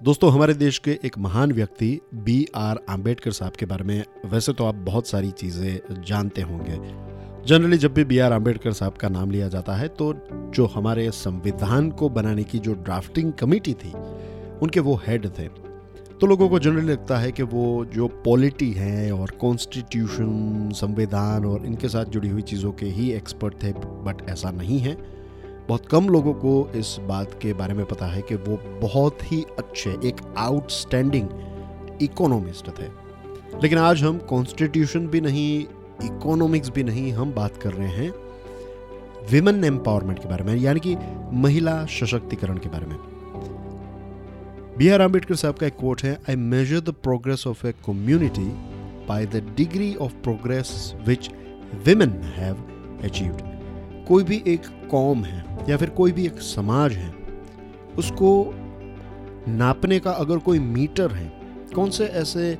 दोस्तों, हमारे देश के एक महान व्यक्ति बी आर आम्बेडकर साहब के बारे में वैसे तो आप बहुत सारी चीज़ें जानते होंगे। जनरली जब भी बी आर आम्बेडकर साहब का नाम लिया जाता है तो जो हमारे संविधान को बनाने की जो ड्राफ्टिंग कमेटी थी, उनके वो हेड थे। तो लोगों को जनरली लगता है कि वो जो पॉलिटी हैं और कॉन्स्टिट्यूशन संविधान और इनके साथ जुड़ी हुई चीज़ों के ही एक्सपर्ट थे बट ऐसा नहीं है। बहुत कम लोगों को इस बात के बारे में पता है कि वो बहुत ही अच्छे, एक आउटस्टैंडिंग इकोनॉमिस्ट थे। लेकिन आज हम कॉन्स्टिट्यूशन भी नहीं इकोनॉमिक्स भी नहीं, हम बात कर रहे हैं विमेन एम्पावरमेंट के बारे में, यानी कि महिला सशक्तिकरण के बारे में। बी आर आम्बेडकर साहब का एक कोट है I measure the progress of a community by the degree of progress which women have achieved कोई भी एक कौम है या फिर कोई भी एक समाज है, उसको नापने का अगर कोई मीटर है, कौन से ऐसे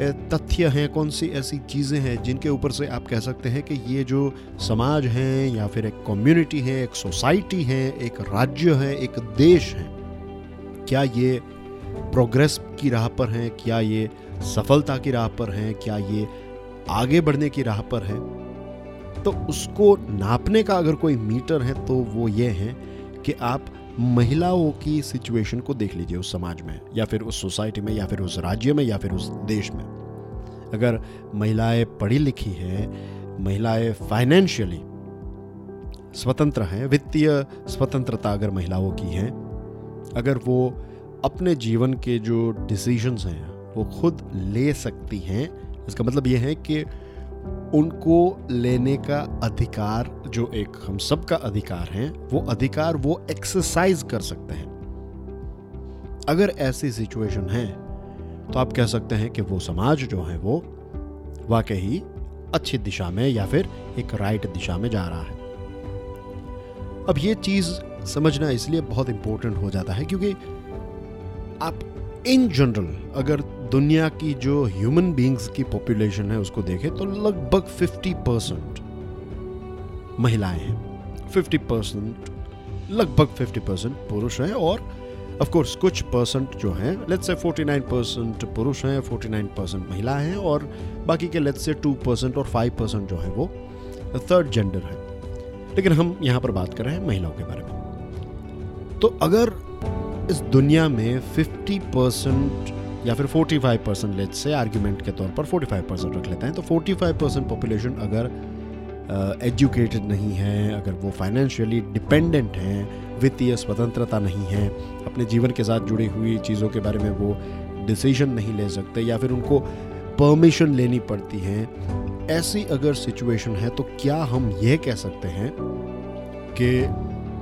तथ्य हैं, कौन सी ऐसी चीज़ें हैं जिनके ऊपर से आप कह सकते हैं कि ये जो समाज है या फिर एक कम्युनिटी है, एक सोसाइटी है, एक राज्य है, एक देश है, क्या ये प्रोग्रेस की राह पर हैं, क्या ये सफलता की राह पर हैं, क्या ये आगे बढ़ने की राह पर है? तो उसको नापने का अगर कोई मीटर है तो वो ये है कि आप महिलाओं की सिचुएशन को देख लीजिए उस समाज में, या फिर उस सोसाइटी में, या फिर उस राज्य में, या फिर उस देश में। अगर महिलाएँ पढ़ी लिखी हैं, महिलाएँ फाइनेंशियली स्वतंत्र हैं, वित्तीय स्वतंत्रता अगर महिलाओं की है, अगर वो अपने जीवन के जो डिसीजंस हैं, वो खुद ले सकती हैं, इसका मतलब ये है कि उनको लेने का अधिकार, जो एक हम सब का अधिकार है, वो अधिकार वो एक्सरसाइज कर सकते हैं। अगर ऐसी सिचुएशन है तो आप कह सकते हैं कि वो समाज जो है वो वाकई अच्छी दिशा में या फिर एक राइट दिशा में जा रहा है। अब ये चीज़ समझना इसलिए बहुत इंपॉर्टेंट हो जाता है क्योंकि आप इन जनरल अगर दुनिया की जो ह्यूमन बींग्स की पॉपुलेशन है उसको देखें तो लगभग 50 परसेंट महिलाएँ हैं। 50 परसेंट लगभग 50 परसेंट पुरुष हैं और ऑफ़ कोर्स कुछ परसेंट जो हैं लेट्स से 49 परसेंट पुरुष हैं 49 परसेंट महिला हैं और बाकी के लेट्स से 2 परसेंट और 5 परसेंट जो है वो थर्ड जेंडर है। लेकिन हम यहाँ पर बात कर रहे हैं महिलाओं के बारे में। तो अगर इस दुनिया में 50 परसेंट या फिर 45 परसेंट लेट से आर्ग्यूमेंट के तौर पर 45 परसेंट रख लेते हैं। तो 45 परसेंट पॉपुलेशन अगर एजुकेटेड uh, नहीं है अगर वो फाइनेंशियली डिपेंडेंट हैं वित्तीय स्वतंत्रता नहीं है अपने जीवन के साथ जुड़ी हुई चीज़ों के बारे में वो डिसीज़न नहीं ले सकते या फिर उनको परमिशन लेनी पड़ती है ऐसी अगर सिचुएशन है तो क्या हम यह कह सकते हैं कि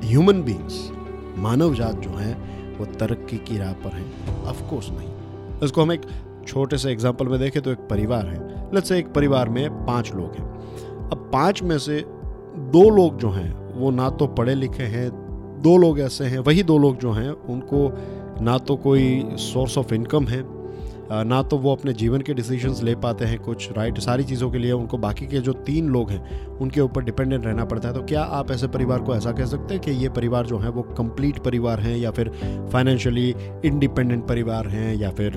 ह्यूमन बींग्स मानव जात जो है वो तरक्की की राह पर हैं। अफकोर्स नहीं। इसको हम एक छोटे से एग्ज़ाम्पल में देखें तो एक परिवार है। लेट्स से एक परिवार में पाँच लोग हैं। अब पाँच में से दो लोग जो हैं, वो ना तो पढ़े लिखे हैं, दो लोग ऐसे हैं, वही दो लोग जो हैं, उनको ना तो कोई सोर्स ऑफ़ इनकम है ना तो वो अपने जीवन के डिसीजंस ले पाते हैं कुछ राइट सारी चीज़ों के लिए उनको बाकी के जो तीन लोग हैं, उनके ऊपर डिपेंडेंट रहना पड़ता है। तो क्या आप ऐसे परिवार को ऐसा कह सकते हैं कि ये परिवार जो है, वो कंप्लीट परिवार हैं या फिर फाइनेंशियली इंडिपेंडेंट परिवार हैं या फिर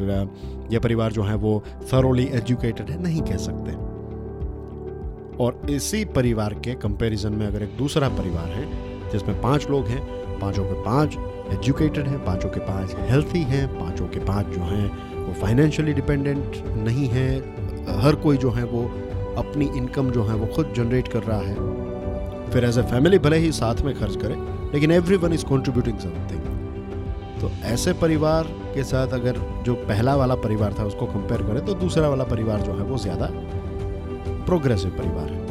ये परिवार जो है, वो थरोली एजुकेटेड है? नहीं कह सकते। और इसी परिवार के कंपैरिजन में अगर एक दूसरा परिवार है, जिसमें पाँच लोग हैं, पाँचों के पाँच एजुकेटेड हैं, पाँचों के पाँच हेल्थी हैं, पाँचों के पाँच जो हैं वो फाइनेंशियली डिपेंडेंट नहीं है। हर कोई जो है वो अपनी इनकम जो है वो खुद जनरेट कर रहा है। फिर एज ए फैमिली भले ही साथ में खर्च करे, लेकिन everyone is contributing something तो ऐसे परिवार के साथ अगर जो पहला वाला परिवार था उसको कंपेयर करें तो दूसरा वाला परिवार जो है वो ज़्यादा प्रोग्रेसिव परिवार है।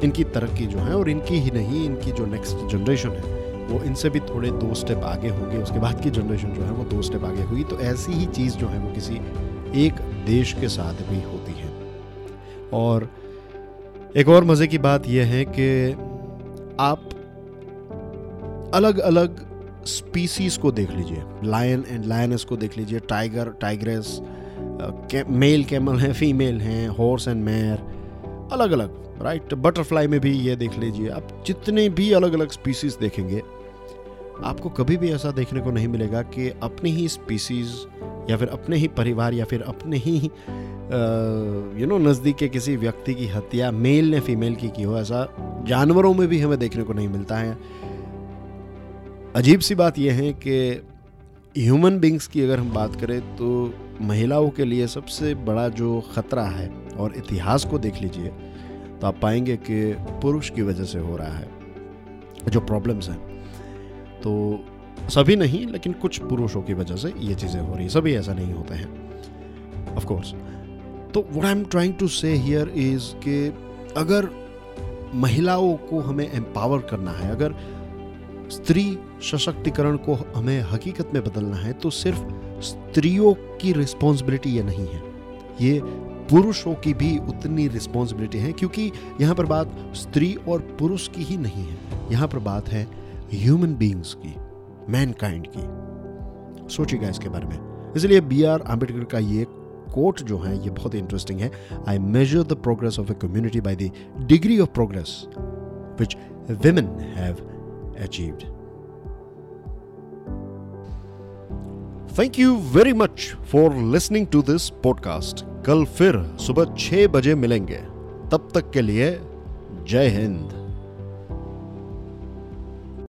इनकी तरक्की जो है और इनकी ही नहीं, इनकी जो नेक्स्ट जनरेशन है वो इनसे भी थोड़े दो स्टेप आगे होंगे। उसके बाद की जनरेशन जो है वो दो स्टेप आगे हुई तो ऐसी ही चीज़ जो है वो किसी एक देश के साथ भी होती है। और एक और मज़े की बात यह है कि आप अलग अलग स्पीसीज को देख लीजिए। लायन एंड लायनस को देख लीजिए। टाइगर टाइग्रेस मेल कैमल हैं फीमेल हैं हॉर्स एंड मैर अलग अलग राइट बटरफ्लाई में भी ये देख लीजिए। आप जितने भी अलग अलग स्पीसीज देखेंगे आपको कभी भी ऐसा देखने को नहीं मिलेगा कि अपनी ही स्पीसीज या फिर अपने ही परिवार या फिर अपने ही यू नो नज़दीक के किसी व्यक्ति की हत्या मेल ने फीमेल की की हो, ऐसा जानवरों में भी हमें देखने को नहीं मिलता है। अजीब सी बात यह है कि ह्यूमन बींग्स की अगर हम बात करें तो महिलाओं के लिए सबसे बड़ा जो ख़तरा है और इतिहास को देख लीजिए तो आप पाएँगे कि पुरुष की वजह से हो रहा है, जो प्रॉब्लम्स हैं। तो सभी नहीं, लेकिन कुछ पुरुषों की वजह से ये चीज़ें हो रही हैं। सभी ऐसा नहीं होते हैं। ऑफ़ कोर्स तो what I am trying to say here is के अगर महिलाओं को हमें एम्पावर करना है, अगर स्त्री सशक्तिकरण को हमें हकीकत में बदलना है तो सिर्फ़ स्त्रियों की रिस्पॉन्सिबिलिटी ये नहीं है। ये पुरुषों की भी उतनी रिस्पॉन्सिबिलिटी है, क्योंकि यहाँ पर बात स्त्री और पुरुष की ही नहीं है। यहाँ पर बात है ह्यूमन बींग्स की मैनकाइंड की। सोचिएगा इसके बारे में। इसलिए बी आर आम्बेडकर का ये कोट जो है, ये बहुत इंटरेस्टिंग है। I measure the progress of a community by the degree of progress which women have achieved thank you very much for listening to this podcast कल फिर सुबह छह बजे मिलेंगे। तब तक के लिए जय हिंद।